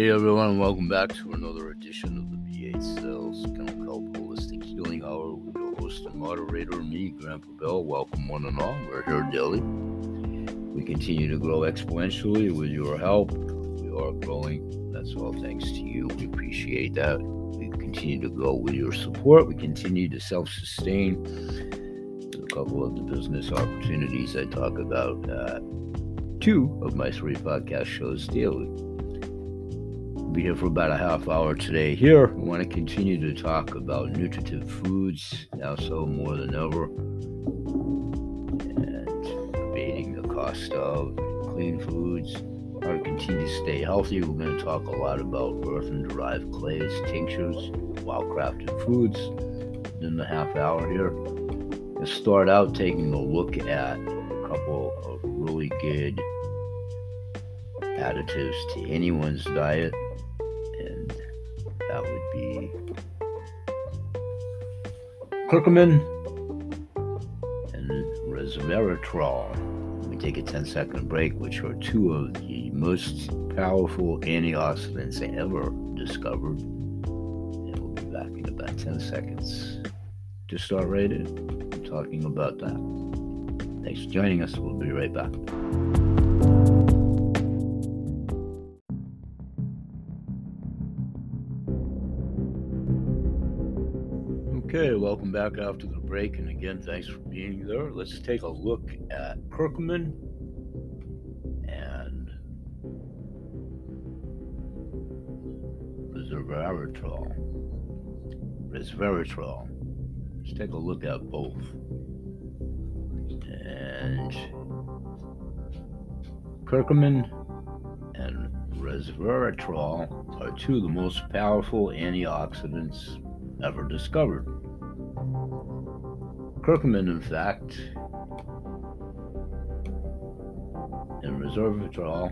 Hey everyone, welcome back to another edition of the B8 Cells Kennel Kelp Holistic Healing Hour with your host and moderator, me, Grandpa Bill. Welcome one and all. We're here daily. We continue to grow exponentially with your help. We are growing. That's all thanks to you. We appreciate that. We continue to grow with your support. We continue to self-sustain. There's a couple of the business opportunities I talk about. Uh, two of my three podcast shows daily be here for about a half hour today. Here, we want to continue to talk about nutritive foods, now so more than ever, and debating the cost of clean foods, how to continue to stay healthy. We're going to talk a lot about earthen derived clays, tinctures, wild crafted foods in the half hour here. Let's start out taking a look at a couple of really good additives to anyone's diet that would be curcumin and resveratrol. We take a 10 second break, which are two of the most powerful antioxidants ever discovered. And we'll be back in about 10 seconds to start in talking about that. Thanks for joining us. We'll be right back. Welcome back after the break, and again, thanks for being there. Let's take a look at curcumin and resveratrol. Resveratrol. Let's take a look at both. And curcumin and resveratrol are two of the most powerful antioxidants ever discovered. Curcumin, in fact, and resveratrol,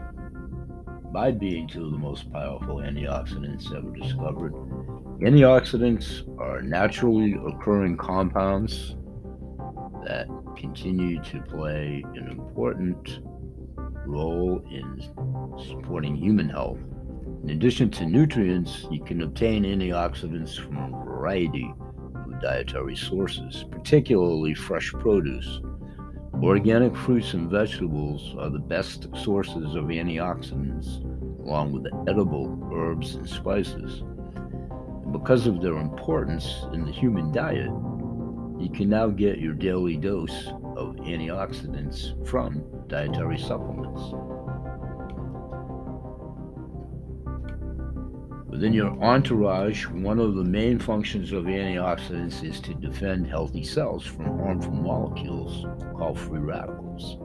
by being two of the most powerful antioxidants ever discovered, antioxidants are naturally occurring compounds that continue to play an important role in supporting human health. In addition to nutrients, you can obtain antioxidants from a variety dietary sources, particularly fresh produce. Organic fruits and vegetables are the best sources of antioxidants, along with edible herbs and spices. And because of their importance in the human diet, you can now get your daily dose of antioxidants from dietary supplements. Within your entourage, one of the main functions of antioxidants is to defend healthy cells from harmful molecules called free radicals.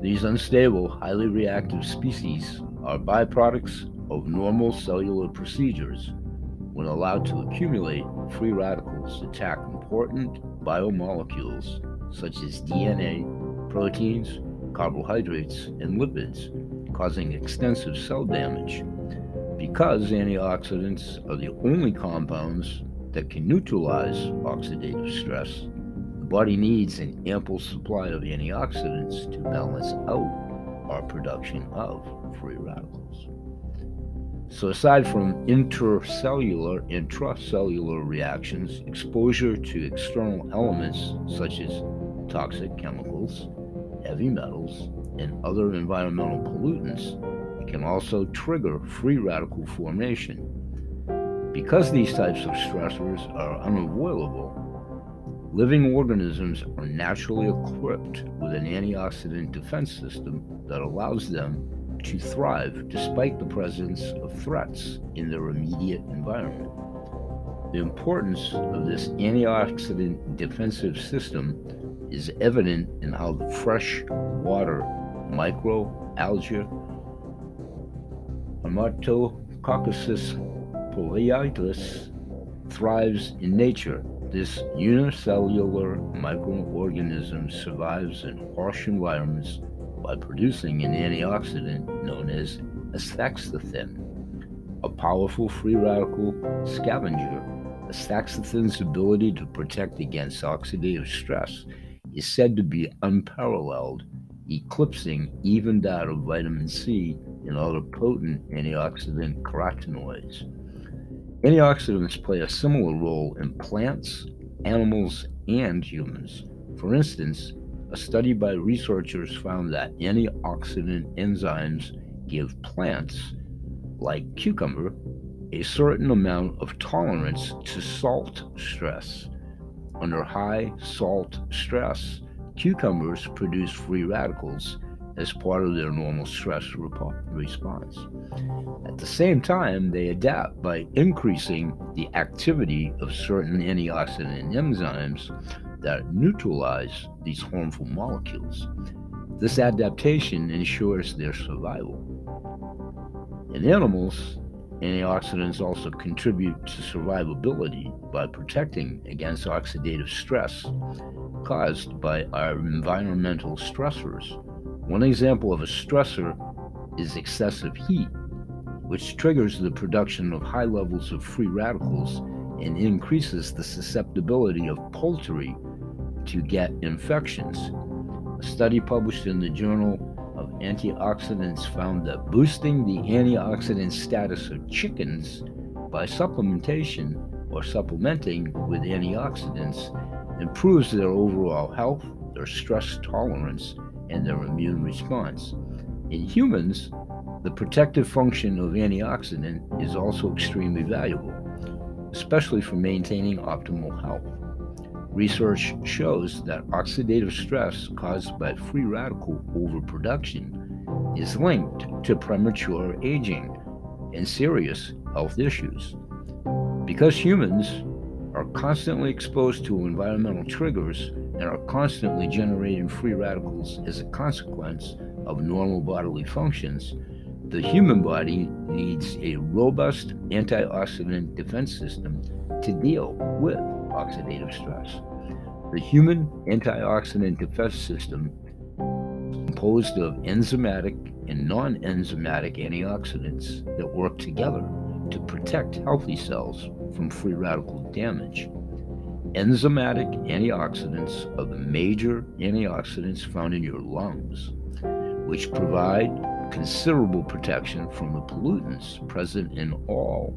These unstable, highly reactive species are byproducts of normal cellular procedures. When allowed to accumulate, free radicals attack important biomolecules such as DNA, proteins, carbohydrates, and lipids, causing extensive cell damage because antioxidants are the only compounds that can neutralize oxidative stress, the body needs an ample supply of antioxidants to balance out our production of free radicals. So, aside from intercellular, intracellular reactions, exposure to external elements such as toxic chemicals, heavy metals, and other environmental pollutants can also trigger free radical formation. Because these types of stressors are unavoidable, living organisms are naturally equipped with an antioxidant defense system that allows them to thrive despite the presence of threats in their immediate environment. The importance of this antioxidant defensive system is evident in how the fresh water microalgae Haematococcus pileatus thrives in nature. This unicellular microorganism survives in harsh environments by producing an antioxidant known as astaxanthin, a powerful free radical scavenger. Astaxanthin's ability to protect against oxidative stress is said to be unparalleled eclipsing even that of vitamin C and other potent antioxidant carotenoids. Antioxidants play a similar role in plants, animals, and humans. For instance, a study by researchers found that antioxidant enzymes give plants, like cucumber, a certain amount of tolerance to salt stress. Under high salt stress, cucumbers produce free radicals as part of their normal stress response. At the same time, they adapt by increasing the activity of certain antioxidant enzymes that neutralize these harmful molecules. This adaptation ensures their survival. In animals, antioxidants also contribute to survivability by protecting against oxidative stress caused by our environmental stressors. One example of a stressor is excessive heat, which triggers the production of high levels of free radicals and increases the susceptibility of poultry to get infections. A study published in the Journal of Antioxidants found that boosting the antioxidant status of chickens by supplementation or supplementing with antioxidants improves their overall health, their stress tolerance, and their immune response. In humans, the protective function of antioxidant is also extremely valuable, especially for maintaining optimal health. Research shows that oxidative stress caused by free radical overproduction is linked to premature aging and serious health issues. Because humans are constantly exposed to environmental triggers and are constantly generating free radicals as a consequence of normal bodily functions, the human body needs a robust antioxidant defense system to deal with oxidative stress. The human antioxidant defense system composed of enzymatic and non-enzymatic antioxidants that work together to protect healthy cells from free radical damage. Enzymatic antioxidants are the major antioxidants found in your lungs, which provide considerable protection from the pollutants present in all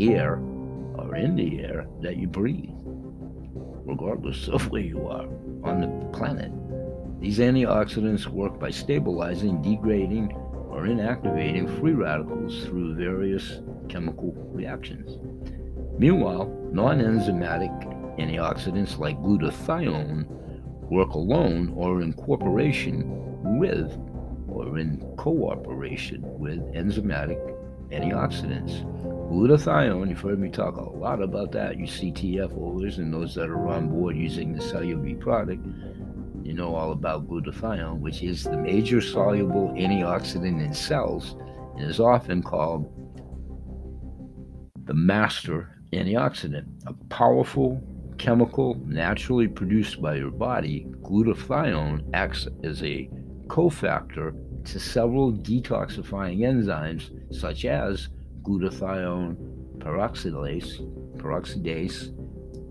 air or in the air that you breathe, regardless of where you are on the planet. These antioxidants work by stabilizing, degrading, or inactivating free radicals through various chemical reactions. Meanwhile, non enzymatic antioxidants like glutathione work alone or in cooperation with or in cooperation with enzymatic antioxidants. Glutathione, you've heard me talk a lot about that, you CTF holders and those that are on board using the CELLUVie product, you know all about glutathione, which is the major soluble antioxidant in cells and is often called the master antioxidant, a powerful chemical naturally produced by your body, glutathione acts as a cofactor to several detoxifying enzymes such as glutathione peroxidase, peroxidase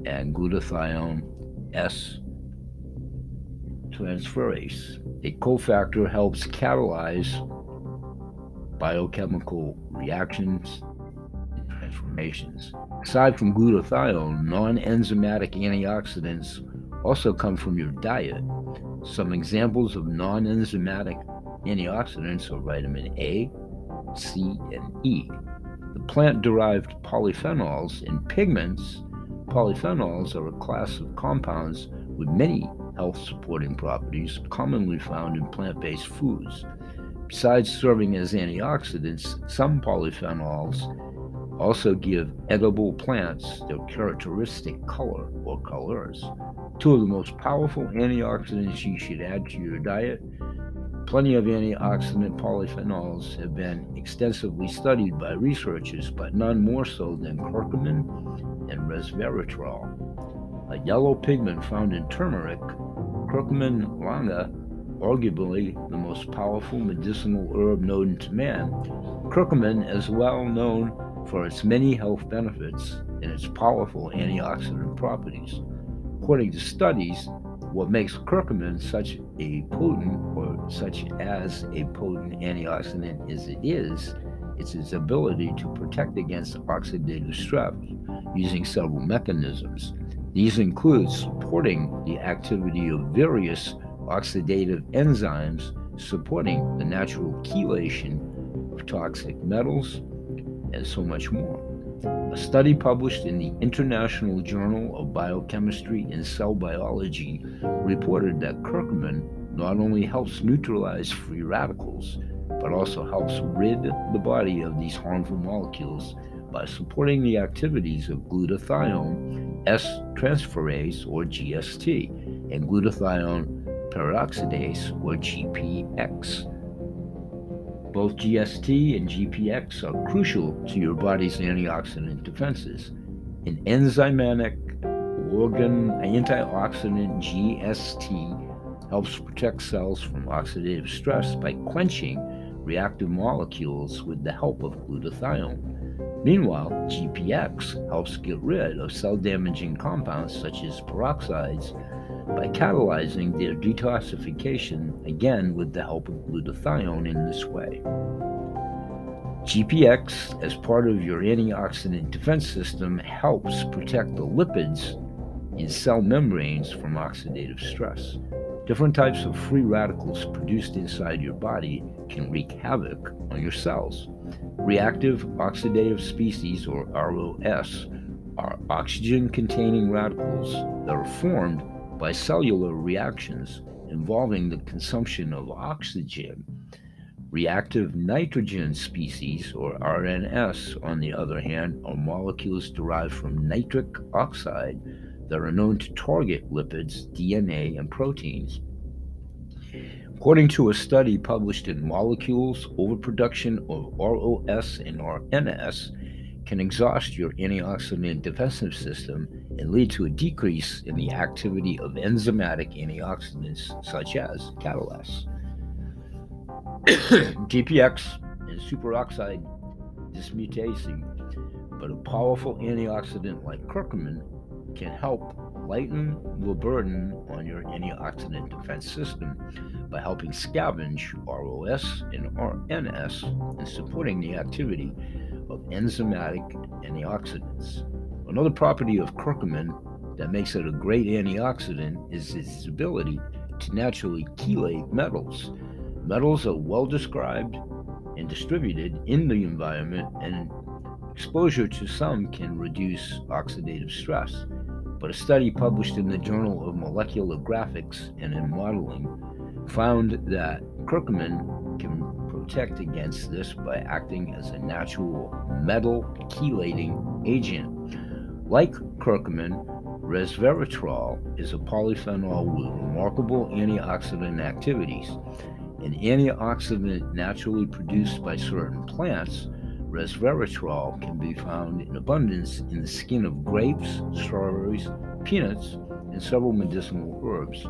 and glutathione S transferase. A cofactor helps catalyze biochemical reactions and transformations. Aside from glutathione, non enzymatic antioxidants also come from your diet. Some examples of non enzymatic antioxidants are vitamin A, C, and E. The plant derived polyphenols and pigments. Polyphenols are a class of compounds with many health supporting properties commonly found in plant based foods. Besides serving as antioxidants, some polyphenols also give edible plants their characteristic color or colors. Two of the most powerful antioxidants you should add to your diet. Plenty of antioxidant polyphenols have been extensively studied by researchers, but none more so than curcumin and resveratrol, a yellow pigment found in turmeric. Curcuma longa, arguably the most powerful medicinal herb known to man. Curcumin is well known for its many health benefits and its powerful antioxidant properties. According to studies, What makes curcumin such a potent or such as a potent antioxidant as it is, it's its ability to protect against oxidative stress using several mechanisms. These include supporting the activity of various oxidative enzymes supporting the natural chelation of toxic metals, and so much more. A study published in the International Journal of Biochemistry and Cell Biology reported that curcumin not only helps neutralize free radicals, but also helps rid the body of these harmful molecules by supporting the activities of glutathione S transferase or GST and glutathione peroxidase or GPX. Both GST and GPX are crucial to your body's antioxidant defenses. An enzymatic organ antioxidant GST helps protect cells from oxidative stress by quenching reactive molecules with the help of glutathione. Meanwhile, GPX helps get rid of cell damaging compounds such as peroxides by catalyzing their detoxification again with the help of glutathione in this way. GPX, as part of your antioxidant defense system, helps protect the lipids in cell membranes from oxidative stress. Different types of free radicals produced inside your body can wreak havoc on your cells. Reactive oxidative species, or ROS, are oxygen containing radicals that are formed by cellular reactions involving the consumption of oxygen. Reactive nitrogen species, or RNS, on the other hand, are molecules derived from nitric oxide that are known to target lipids, DNA, and proteins. According to a study published in Molecules, overproduction of ROS and RNS can exhaust your antioxidant defensive system and lead to a decrease in the activity of enzymatic antioxidants such as catalase. GPX and superoxide dismutase, but a powerful antioxidant like curcumin can help lighten the burden on your antioxidant defense system by helping scavenge ROS and RNS and supporting the activity of enzymatic antioxidants. Another property of curcumin that makes it a great antioxidant is its ability to naturally chelate metals. Metals are well described and distributed in the environment, and exposure to some can reduce oxidative stress. But a study published in the Journal of Molecular Graphics and in Modeling found that curcumin protect against this by acting as a natural metal chelating agent. Like curcumin, resveratrol is a polyphenol with remarkable antioxidant activities. An antioxidant naturally produced by certain plants, resveratrol can be found in abundance in the skin of grapes, strawberries, peanuts, and several medicinal herbs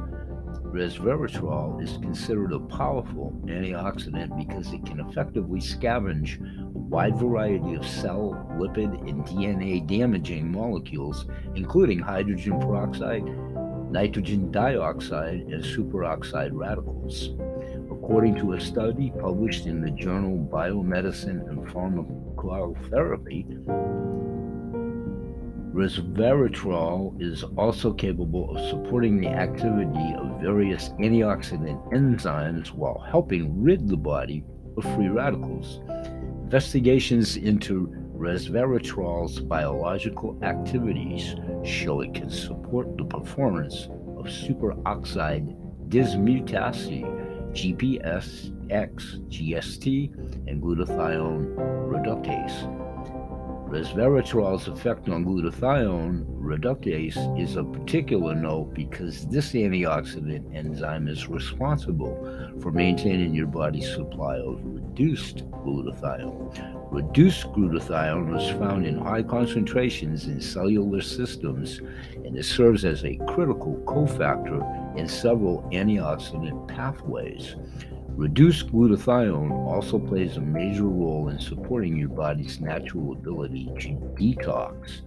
resveratrol is considered a powerful antioxidant because it can effectively scavenge a wide variety of cell, lipid, and DNA damaging molecules, including hydrogen peroxide, nitrogen dioxide, and superoxide radicals. According to a study published in the journal Biomedicine and Pharmacotherapy, Resveratrol is also capable of supporting the activity of various antioxidant enzymes while helping rid the body of free radicals. Investigations into resveratrol's biological activities show it can support the performance of superoxide dismutase, GPS, X, GST, and glutathione reductase. Resveratrol's effect on glutathione reductase is of particular note because this antioxidant enzyme is responsible for maintaining your body's supply of reduced glutathione. Reduced glutathione is found in high concentrations in cellular systems and it serves as a critical cofactor in several antioxidant pathways. Reduced glutathione also plays a major role in supporting your body's natural ability to detox.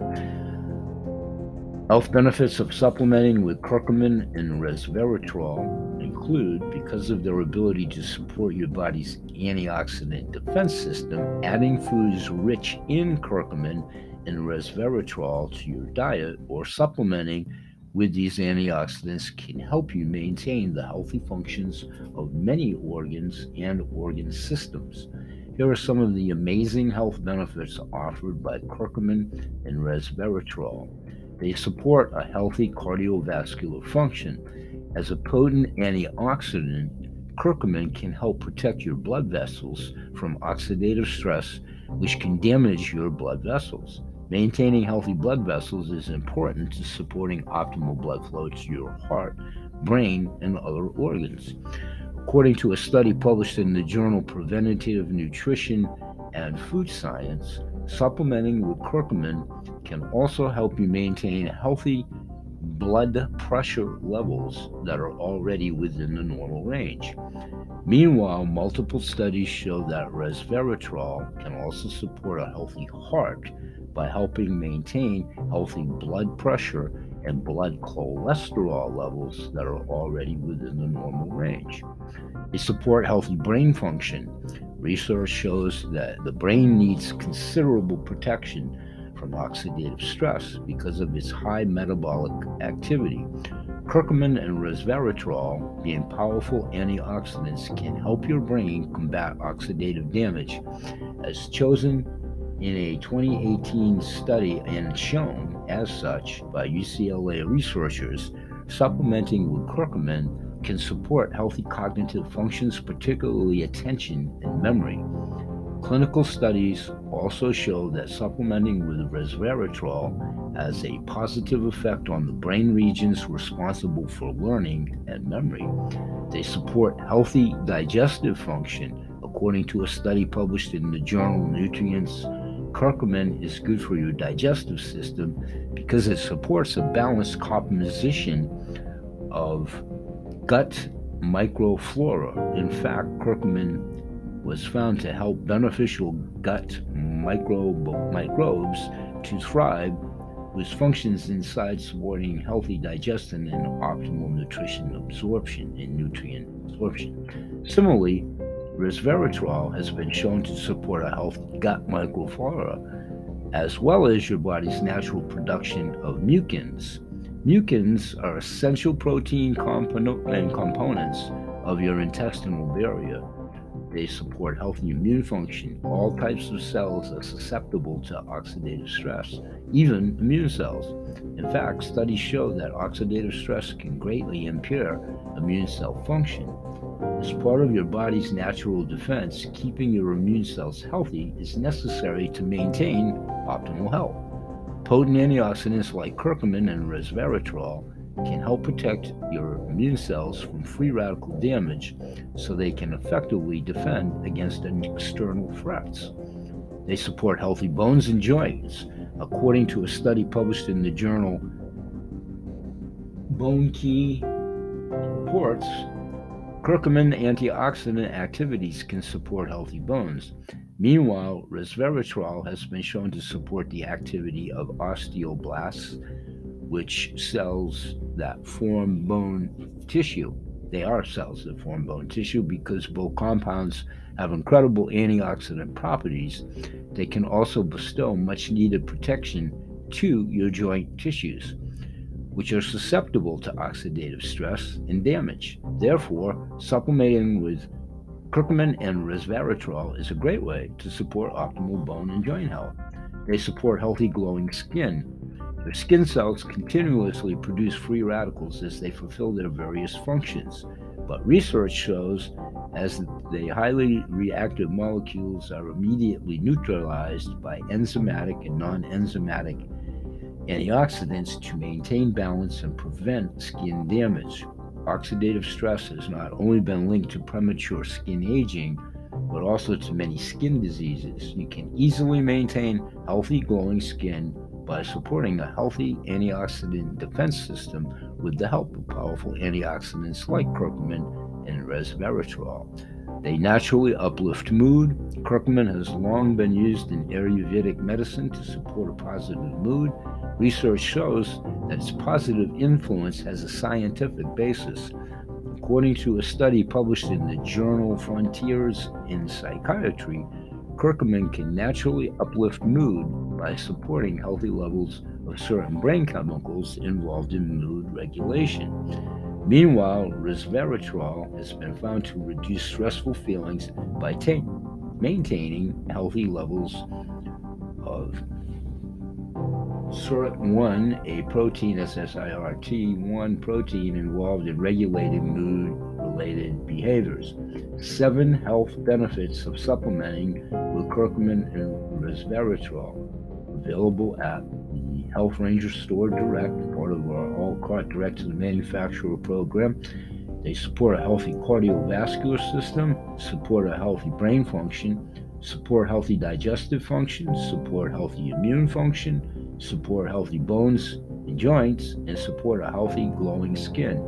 Health benefits of supplementing with curcumin and resveratrol include, because of their ability to support your body's antioxidant defense system, adding foods rich in curcumin and resveratrol to your diet or supplementing with these antioxidants can help you maintain the healthy functions of many organs and organ systems. Here are some of the amazing health benefits offered by curcumin and resveratrol. They support a healthy cardiovascular function. As a potent antioxidant, curcumin can help protect your blood vessels from oxidative stress, which can damage your blood vessels. Maintaining healthy blood vessels is important to supporting optimal blood flow to your heart, brain, and other organs. According to a study published in the journal Preventative Nutrition and Food Science, supplementing with curcumin can also help you maintain healthy blood pressure levels that are already within the normal range. Meanwhile, multiple studies show that resveratrol can also support a healthy heart by helping maintain healthy blood pressure and blood cholesterol levels that are already within the normal range. They support healthy brain function. Research shows that the brain needs considerable protection from oxidative stress because of its high metabolic activity. Curcumin and resveratrol, being powerful antioxidants, can help your brain combat oxidative damage. As chosen in a 2018 study and shown as such by UCLA researchers, supplementing with curcumin can support healthy cognitive functions, particularly attention and memory. Clinical studies also show that supplementing with resveratrol has a positive effect on the brain regions responsible for learning and memory. They support healthy digestive function. According to a study published in the journal Nutrients, curcumin is good for your digestive system because it supports a balanced composition of gut microflora. In fact, curcumin was found to help beneficial gut microbe, microbes to thrive, whose functions inside supporting healthy digestion and optimal nutrition absorption and nutrient absorption. Similarly, resveratrol has been shown to support a healthy gut microflora, as well as your body's natural production of mucins. Mucins are essential protein component and components of your intestinal barrier they support healthy immune function. All types of cells are susceptible to oxidative stress, even immune cells. In fact, studies show that oxidative stress can greatly impair immune cell function. As part of your body's natural defense, keeping your immune cells healthy is necessary to maintain optimal health. Potent antioxidants like curcumin and resveratrol can help protect your immune cells from free radical damage so they can effectively defend against external threats. They support healthy bones and joints. According to a study published in the journal Bone Key Reports, curcumin antioxidant activities can support healthy bones. Meanwhile, resveratrol has been shown to support the activity of osteoblasts, which cells that form bone tissue. They are cells that form bone tissue because both compounds have incredible antioxidant properties. They can also bestow much needed protection to your joint tissues, which are susceptible to oxidative stress and damage. Therefore, supplementing with curcumin and resveratrol is a great way to support optimal bone and joint health. They support healthy glowing skin, their skin cells continuously produce free radicals as they fulfill their various functions, but research shows as the highly reactive molecules are immediately neutralized by enzymatic and non enzymatic antioxidants to maintain balance and prevent skin damage. Oxidative stress has not only been linked to premature skin aging, but also to many skin diseases. You can easily maintain healthy, glowing skin by supporting a healthy antioxidant defense system with the help of powerful antioxidants like curcumin and resveratrol. They naturally uplift mood. Curcumin has long been used in Ayurvedic medicine to support a positive mood. Research shows that its positive influence has a scientific basis. According to a study published in the journal Frontiers in Psychiatry, curcumin can naturally uplift mood by supporting healthy levels of certain brain chemicals involved in mood regulation. Meanwhile, resveratrol has been found to reduce stressful feelings by maintaining healthy levels of SIRT1, a protein, SSIRT1 protein involved in regulating mood related behaviors. Seven health benefits of supplementing with curcumin and resveratrol available at the Health Ranger Store Direct, part of our All Cart Direct to the Manufacturer program. They support a healthy cardiovascular system, support a healthy brain function, support healthy digestive function, support healthy immune function, support healthy bones and joints, and support a healthy glowing skin.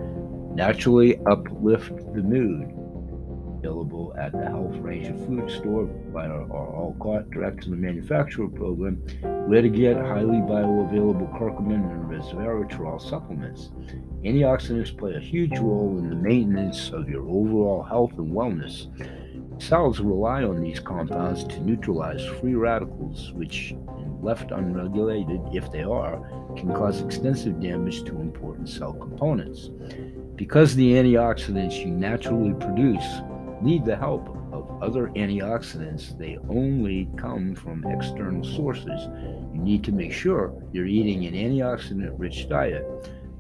Naturally uplift the mood available at the Health Ranger Food Store by our, our All Cart Direct to the Manufacturer program, where to get highly bioavailable curcumin and resveratrol supplements. Antioxidants play a huge role in the maintenance of your overall health and wellness. Cells rely on these compounds to neutralize free radicals, which, left unregulated, if they are, can cause extensive damage to important cell components. Because the antioxidants you naturally produce need the help of other antioxidants. They only come from external sources. You need to make sure you're eating an antioxidant rich diet.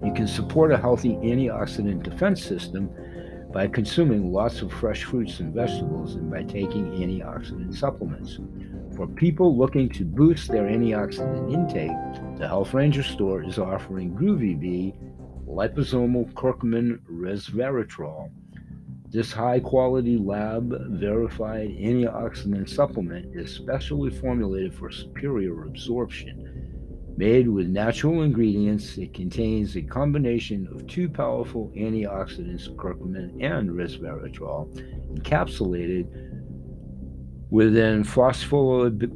You can support a healthy antioxidant defense system by consuming lots of fresh fruits and vegetables and by taking antioxidant supplements. For people looking to boost their antioxidant intake, the Health Ranger store is offering Groovy Bee liposomal curcumin resveratrol this high quality lab verified antioxidant supplement is specially formulated for superior absorption. Made with natural ingredients, it contains a combination of two powerful antioxidants, curcumin and resveratrol, encapsulated within phospholipid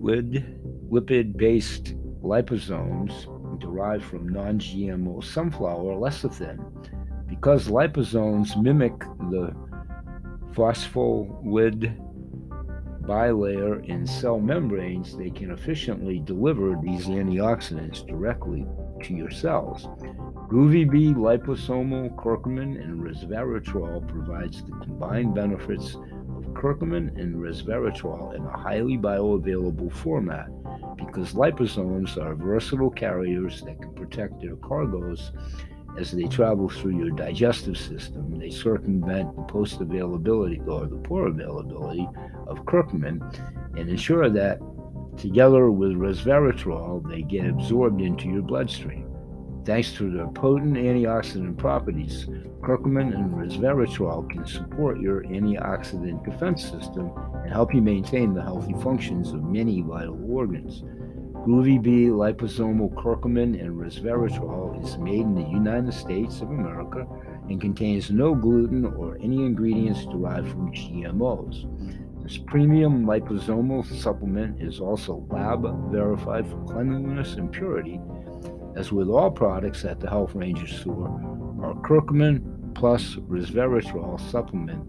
lipid-based liposomes derived from non-GMO sunflower lecithin. Because liposomes mimic the phospholipid bilayer in cell membranes, they can efficiently deliver these antioxidants directly to your cells. Groovy Bee liposomal curcumin and resveratrol provides the combined benefits of curcumin and resveratrol in a highly bioavailable format because liposomes are versatile carriers that can protect their cargoes as they travel through your digestive system, they circumvent the post availability or the poor availability of curcumin and ensure that together with resveratrol, they get absorbed into your bloodstream. Thanks to their potent antioxidant properties, curcumin and resveratrol can support your antioxidant defense system and help you maintain the healthy functions of many vital organs. Groovy Bee liposomal curcumin and resveratrol is made in the United States of America and contains no gluten or any ingredients derived from GMOs. This premium liposomal supplement is also lab verified for cleanliness and purity. As with all products at the Health Ranger store, our curcumin plus resveratrol supplement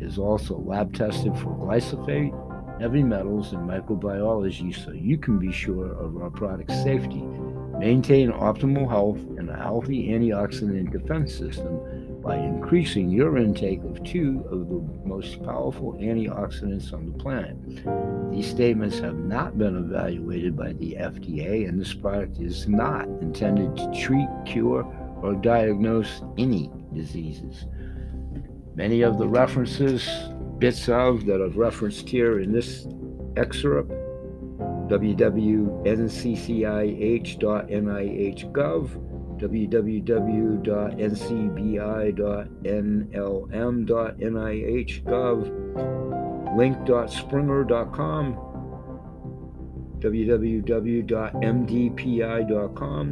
is also lab tested for glyphosate heavy metals, and microbiology so you can be sure of our product's safety. Maintain optimal health and a healthy antioxidant defense system by increasing your intake of two of the most powerful antioxidants on the planet. These statements have not been evaluated by the FDA, and this product is not intended to treat, cure, or diagnose any diseases. Many of the references bits of that I've referenced here in this excerpt www.nccih.nih.gov, www.ncbi.nlm.nih.gov, link.springer.com, www.mdpi.com,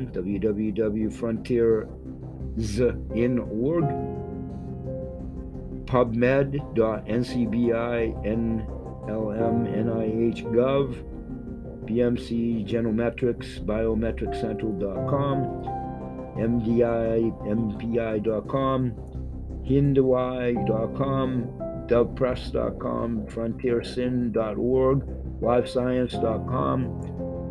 www.frontiersin.org pubmed.ncbi.nlm.nih.gov, BMC Genometrics, Biomedcentral.com, MDI, MPI.com, dovepress.com, frontiersin.org, livescience.com,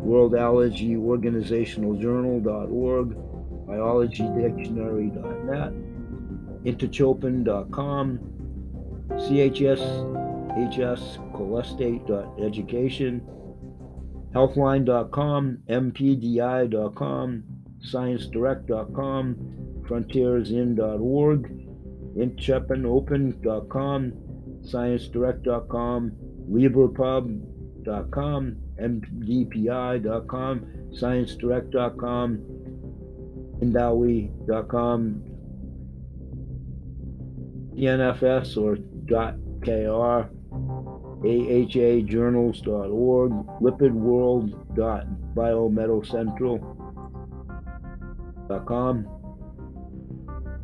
World Allergy Organizational Journal.org, biologydictionary.net, intechopen.com, CHS HS Cholestate.education, healthline.com, mpdi.com, sciencedirect.com, frontiersin.org, inchepinopen.com, sciencedirect.com, librepub.com, mdpi.com, sciencedirect.com, indawi.com, ENFS or .kr, ahajournals.org, lipidworld.biomedcentral.com,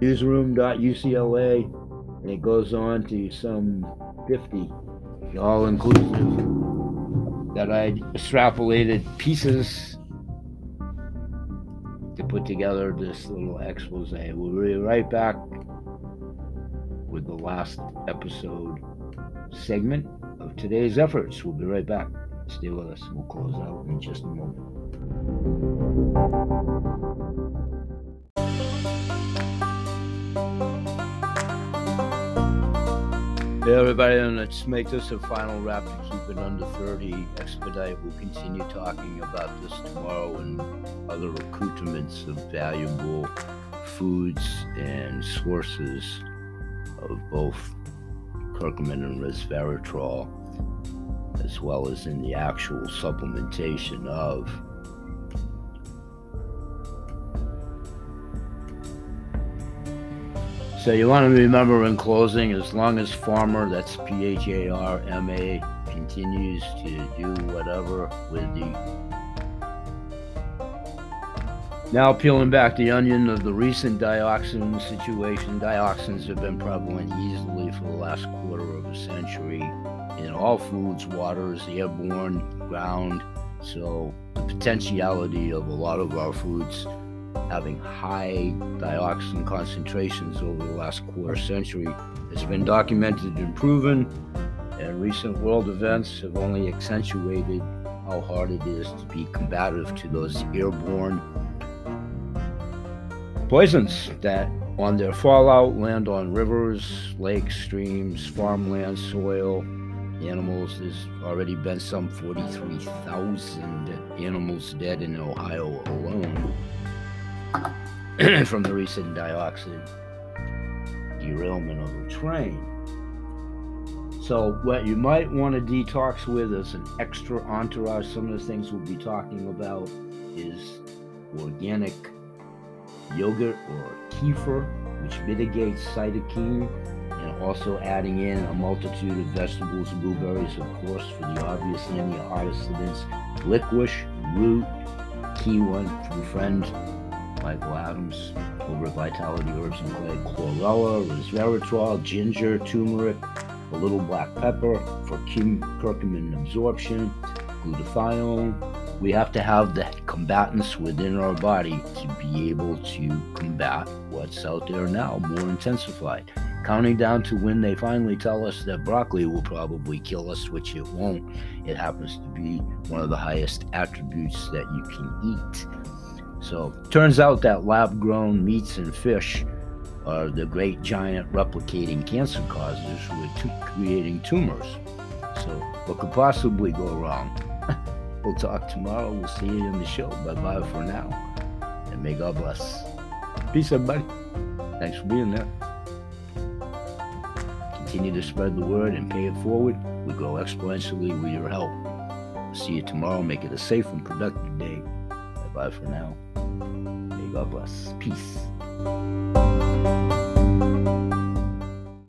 newsroom.ucla, and it goes on to some 50, all inclusive, that I extrapolated pieces to put together this little expose. We'll be right back with the last episode segment of today's efforts. We'll be right back. Stay with us. We'll close out in just a moment. Hey everybody, and let's make this a final wrap to keep it under 30. Expedite will continue talking about this tomorrow and other accoutrements of valuable foods and sources of both curcumin and resveratrol, as well as in the actual supplementation of So you want to remember in closing, as long as pharma, that's P-H-A-R-M-A, continues to do whatever with the now peeling back the onion of the recent dioxin situation. Dioxins have been prevalent easily for the last quarter of a century in all foods, waters, airborne, ground. So the potentiality of a lot of our foods having high dioxin concentrations over the last quarter century has been documented and proven, and recent world events have only accentuated how hard it is to be combative to those airborne poisons that on their fallout land on rivers, lakes, streams, farmland, soil, animals. There's already been some 43,000 animals dead in Ohio alone from the recent dioxin derailment of a train. So, what you might want to detox with as an extra entourage, some of the things we'll be talking about is organic yogurt or kefir, which mitigates cytokine, and also adding in a multitude of vegetables, blueberries, of course, for the obvious antioxidants, licorice, root, key one from friend Michael Adams over at Vitality Herbs and Clay, chlorella, resveratrol, ginger, turmeric, a little black pepper for curcumin absorption, glutathione. We have to have the combatants within our body to be able to combat what's out there now, more intensified. Counting down to when they finally tell us that broccoli will probably kill us, which it won't. It happens to be one of the highest attributes that you can eat. So, turns out that lab grown meats and fish are the great giant replicating cancer causers with creating tumors. So, what could possibly go wrong? We'll talk tomorrow. We'll see you in the show. Bye bye for now. And may God bless. Peace, everybody. Thanks for being there. Continue to spread the word and pay it forward. We grow exponentially with your help. See you tomorrow. Make it a safe and productive day. Bye bye for now. May God bless. Peace.